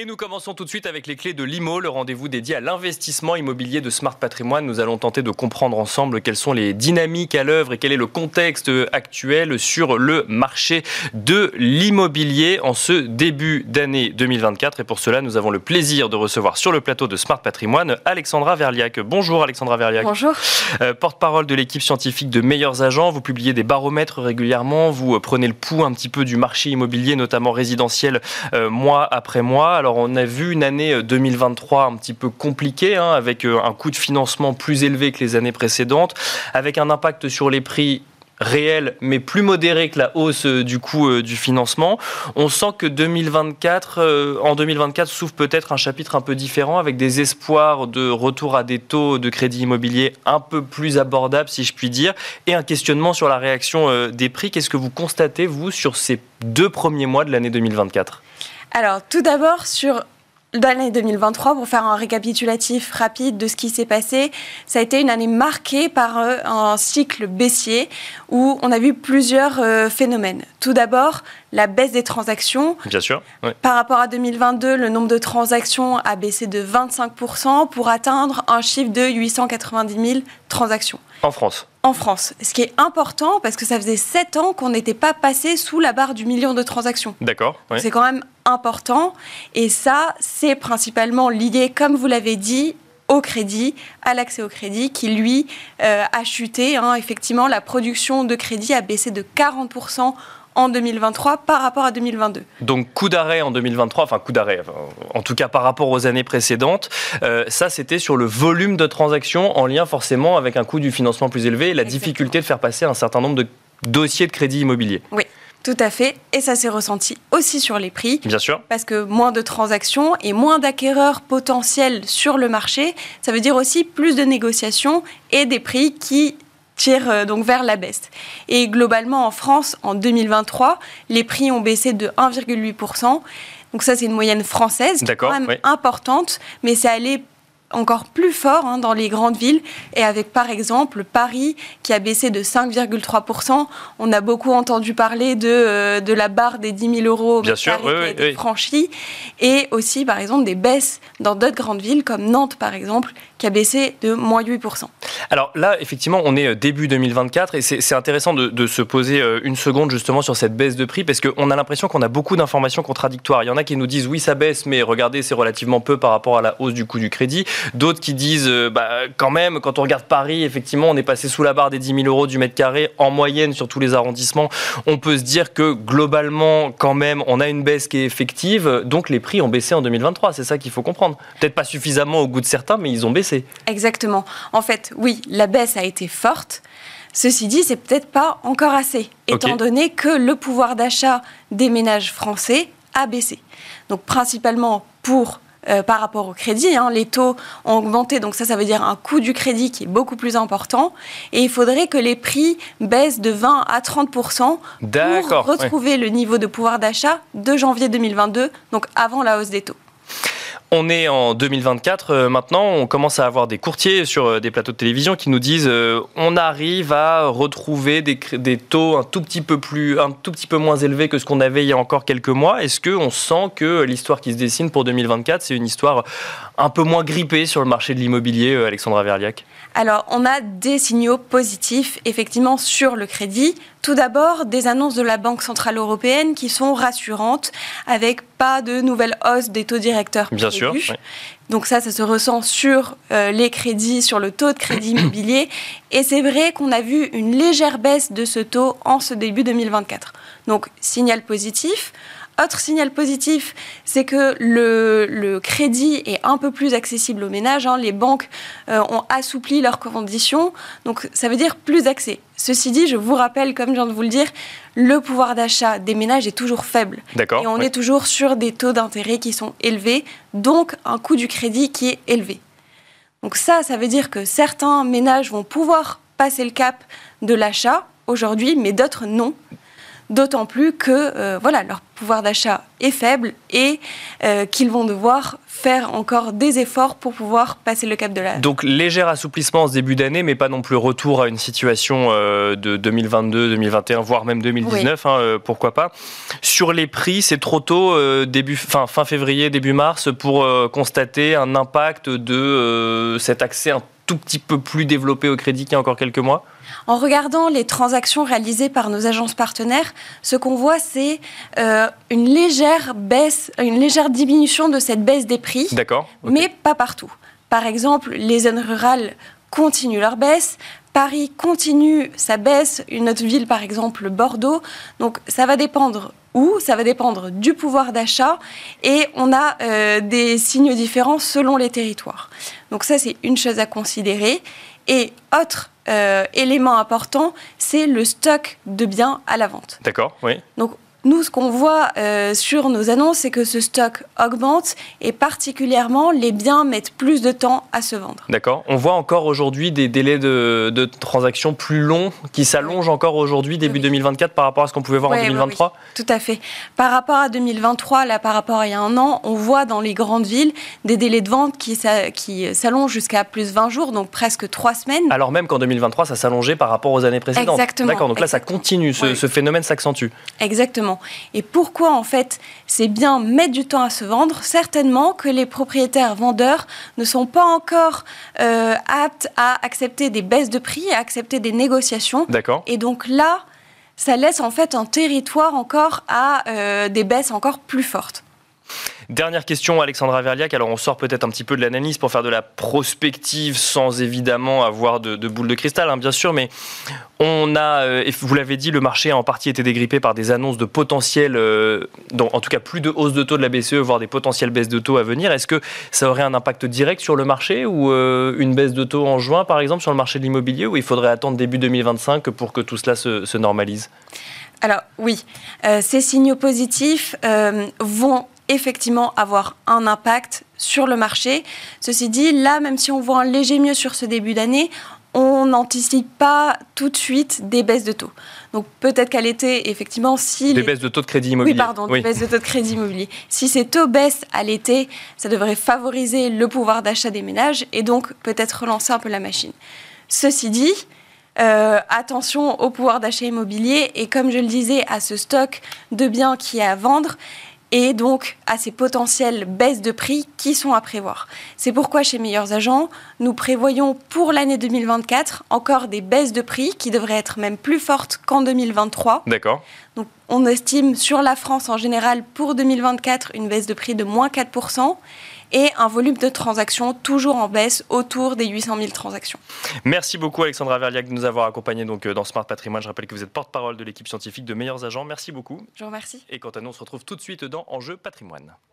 Et nous commençons tout de suite avec les clés de l'IMO, le rendez-vous dédié à l'investissement immobilier de Smart Patrimoine. Nous allons tenter de comprendre ensemble quelles sont les dynamiques à l'œuvre et quel est le contexte actuel sur le marché de l'immobilier en ce début d'année 2024. Et pour cela, nous avons le plaisir de recevoir sur le plateau de Smart Patrimoine Alexandra Verliac. Bonjour Alexandra Verliac. Bonjour. Euh, porte-parole de l'équipe scientifique de Meilleurs Agents. Vous publiez des baromètres régulièrement. Vous euh, prenez le pouls un petit peu du marché immobilier, notamment résidentiel, euh, mois après mois. Alors, on a vu une année 2023 euh, un petit peu compliquée, hein, avec euh, un coût de financement plus élevé que les années précédentes, avec un impact sur les prix réel, mais plus modéré que la hausse euh, du coût du financement. On sent que 2024, en 2024 s'ouvre peut-être un chapitre un peu différent avec des espoirs de retour à des taux de crédit immobilier un peu plus abordables, si je puis dire, et un questionnement sur la réaction des prix. Qu'est-ce que vous constatez, vous, sur ces deux premiers mois de l'année 2024 alors, tout d'abord, sur l'année 2023, pour faire un récapitulatif rapide de ce qui s'est passé, ça a été une année marquée par euh, un cycle baissier où on a vu plusieurs euh, phénomènes. Tout d'abord, la baisse des transactions. Bien sûr. Par rapport à 2022, le nombre de transactions a baissé de 25% pour atteindre un chiffre de 890 000 transactions. En France en France. Ce qui est important parce que ça faisait 7 ans qu'on n'était pas passé sous la barre du million de transactions. D'accord. C'est quand même important. Et ça, c'est principalement lié, comme vous l'avez dit, au crédit, à l'accès au crédit, qui lui euh, a chuté. Hein. Effectivement, la production de crédit a baissé de 40% en 2023 par rapport à 2022. Donc coup d'arrêt en 2023, enfin coup d'arrêt, en tout cas par rapport aux années précédentes. Euh, ça, c'était sur le volume de transactions en lien forcément avec un coût du financement plus élevé et la difficulté de faire passer un certain nombre de dossiers de crédit immobilier. Oui. Tout à fait. Et ça s'est ressenti aussi sur les prix. Bien sûr. Parce que moins de transactions et moins d'acquéreurs potentiels sur le marché, ça veut dire aussi plus de négociations et des prix qui tire euh, donc vers la baisse. Et globalement, en France, en 2023, les prix ont baissé de 1,8%. Donc ça, c'est une moyenne française, quand même importante, mais c'est allé encore plus fort hein, dans les grandes villes et avec par exemple Paris qui a baissé de 5,3%. On a beaucoup entendu parler de, euh, de la barre des 10 000 euros Bien sûr, été franchie et aussi par exemple des baisses dans d'autres grandes villes comme Nantes par exemple qui a baissé de moins 8%. Alors là, effectivement, on est euh, début 2024 et c'est intéressant de, de, se poser euh, une seconde justement sur cette baisse de prix parce qu'on a l'impression qu'on a beaucoup d'informations contradictoires. Il y en a qui nous disent oui, ça baisse, mais regardez, c'est relativement peu par rapport à la hausse du coût du crédit. D'autres qui disent, euh, bah, quand même, quand on regarde Paris, effectivement, on est passé sous la barre des 10 000 euros du mètre carré en moyenne sur tous les arrondissements. On peut se dire que globalement, quand même, on a une baisse qui est effective. Donc les prix ont baissé en 2023. C'est ça qu'il faut comprendre. Peut-être pas suffisamment au goût de certains, mais ils ont baissé. Exactement. En fait, oui, la baisse a été forte. Ceci dit, c'est peut-être pas encore assez, étant donné que le pouvoir d'achat des ménages français a baissé. Donc principalement pour euh, par rapport au crédit. Hein. Les taux ont augmenté, donc ça, ça veut dire un coût du crédit qui est beaucoup plus important. Et il faudrait que les prix baissent de 20 à 30% pour retrouver le niveau de pouvoir d'achat de janvier 2022, donc avant la hausse des taux. On est en 2024 euh, maintenant, on commence à avoir des courtiers sur euh, des plateaux de télévision qui nous disent euh, on arrive à retrouver des, taux un tout petit peu plus un tout petit peu moins élevés que ce qu'on avait il y a encore quelques mois. Est-ce que on sent que l'histoire qui se dessine pour 2024, c'est une histoire un peu moins grippée sur le marché de l'immobilier, Alexandra Verliac alors, on a des signaux positifs, effectivement, sur le crédit. Tout d'abord, des annonces de la Banque Centrale Européenne qui sont rassurantes, avec pas de nouvelles hausses des taux directeurs Bien sûr. Donc ça, ça se ressent sur euh, les crédits, sur le taux de crédit immobilier. Et c'est vrai qu'on a vu une légère baisse de ce taux en ce début 2024. Donc, signal positif. Autre signal positif, c'est que le, crédit est un peu plus accessible aux ménages. Hein. Les banques euh, ont assoupli leurs conditions, donc ça veut dire plus accès. Ceci dit, je vous rappelle, comme je viens de vous le dire, le pouvoir d'achat des ménages est toujours faible. D'accord. Et on est toujours sur des taux d'intérêt qui sont élevés, donc un coût du crédit qui est élevé. Donc ça, ça veut dire que certains ménages vont pouvoir passer le cap de l'achat aujourd'hui, mais d'autres non. D'autant plus que voilà, leur pouvoir d'achat est faible et qu'ils vont devoir faire encore des efforts pour pouvoir passer le cap de la... Donc léger assouplissement en ce début d'année, mais pas non plus retour à une situation de 2022, 2021, voire même 2019, hein, pourquoi pas. Sur les prix, c'est trop tôt, début, fin, fin février, début mars, pour constater un impact de cet accès un tout petit peu plus développé au crédit qu'il y a encore quelques mois En regardant les transactions réalisées par nos agences partenaires, ce qu'on voit, c'est euh, une légère baisse, une légère diminution de cette baisse des prix. D'accord. Mais pas partout. Par exemple, les zones rurales continuent leur baisse. Paris continue sa baisse, une autre ville par exemple Bordeaux. Donc ça va dépendre où, ça va dépendre du pouvoir d'achat et on a euh, des signes différents selon les territoires. Donc ça c'est une chose à considérer. Et autre euh, élément important, c'est le stock de biens à la vente. D'accord, oui. Donc nous, ce qu'on voit euh, sur nos annonces, c'est que ce stock augmente et particulièrement les biens mettent plus de temps à se vendre. D'accord. On voit encore aujourd'hui des délais de, de transaction plus longs qui s'allongent encore aujourd'hui, début 2024, par rapport à ce qu'on pouvait voir en 2023 Tout à fait. Par rapport à 2023, là, par rapport à il y a un an, on voit dans les grandes villes des délais de vente qui, qui s'allongent jusqu'à plus de 20 jours, donc presque 3 semaines. Alors même qu'en 2023, ça s'allongeait par rapport aux années précédentes. Exactement. D'accord, donc là, ça continue, ce, ce phénomène s'accentue. Exactement. Et pourquoi en fait ces biens mettent du temps à se vendre? Certainement que les propriétaires vendeurs ne sont pas encore euh, aptes à accepter des baisses de prix, à accepter des négociations. D'accord. Et donc là, ça laisse en fait un territoire encore à euh, des baisses encore plus fortes. Dernière question, Alexandra Verliac. Alors, on sort peut-être un petit peu de l'analyse pour faire de la prospective sans évidemment avoir de, boule de cristal, hein, bien sûr, mais on a, euh, vous l'avez dit, le marché a en partie été dégrippé par des annonces de potentiel, euh, en tout cas plus de hausse de taux de la BCE, voire des potentielles baisses de taux à venir. Est-ce que ça aurait un impact direct sur le marché ou euh, une baisse de taux en juin, par exemple, sur le marché de l'immobilier, ou il faudrait attendre début 2025 pour que tout cela se, normalise? Alors oui, ces signaux positifs vont effectivement avoir un impact sur le marché. Ceci dit, là, même si on voit un léger mieux sur ce début d'année, on n'anticipe pas tout de suite des baisses de taux. Donc peut-être qu'à l'été, effectivement, si... Des baisses de taux de crédit immobilier. Oui, pardon, des baisses de taux de crédit immobilier. Si ces taux baissent à l'été, ça devrait favoriser le pouvoir d'achat des ménages et donc peut-être relancer un peu la machine. Ceci dit, euh, attention au pouvoir d'achat immobilier et comme je le disais, à ce stock de biens qui est à vendre et donc à ces potentielles baisses de prix qui sont à prévoir. C'est pourquoi chez Meilleurs Agents, nous prévoyons pour l'année 2024 encore des baisses de prix qui devraient être même plus fortes qu'en 2023. D'accord. Donc on estime sur la France en général pour 2024 une baisse de prix de moins 4% et un volume de transactions toujours en baisse autour des 800 000 transactions. Merci beaucoup Alexandra Verliac de nous avoir accompagnés donc, euh, dans Smart Patrimoine. Je rappelle que vous êtes porte-parole de l'équipe scientifique de Meilleurs Agents. Merci beaucoup. Je vous remercie. Et quant à nous, on se retrouve tout de suite dans Enjeu Patrimoine.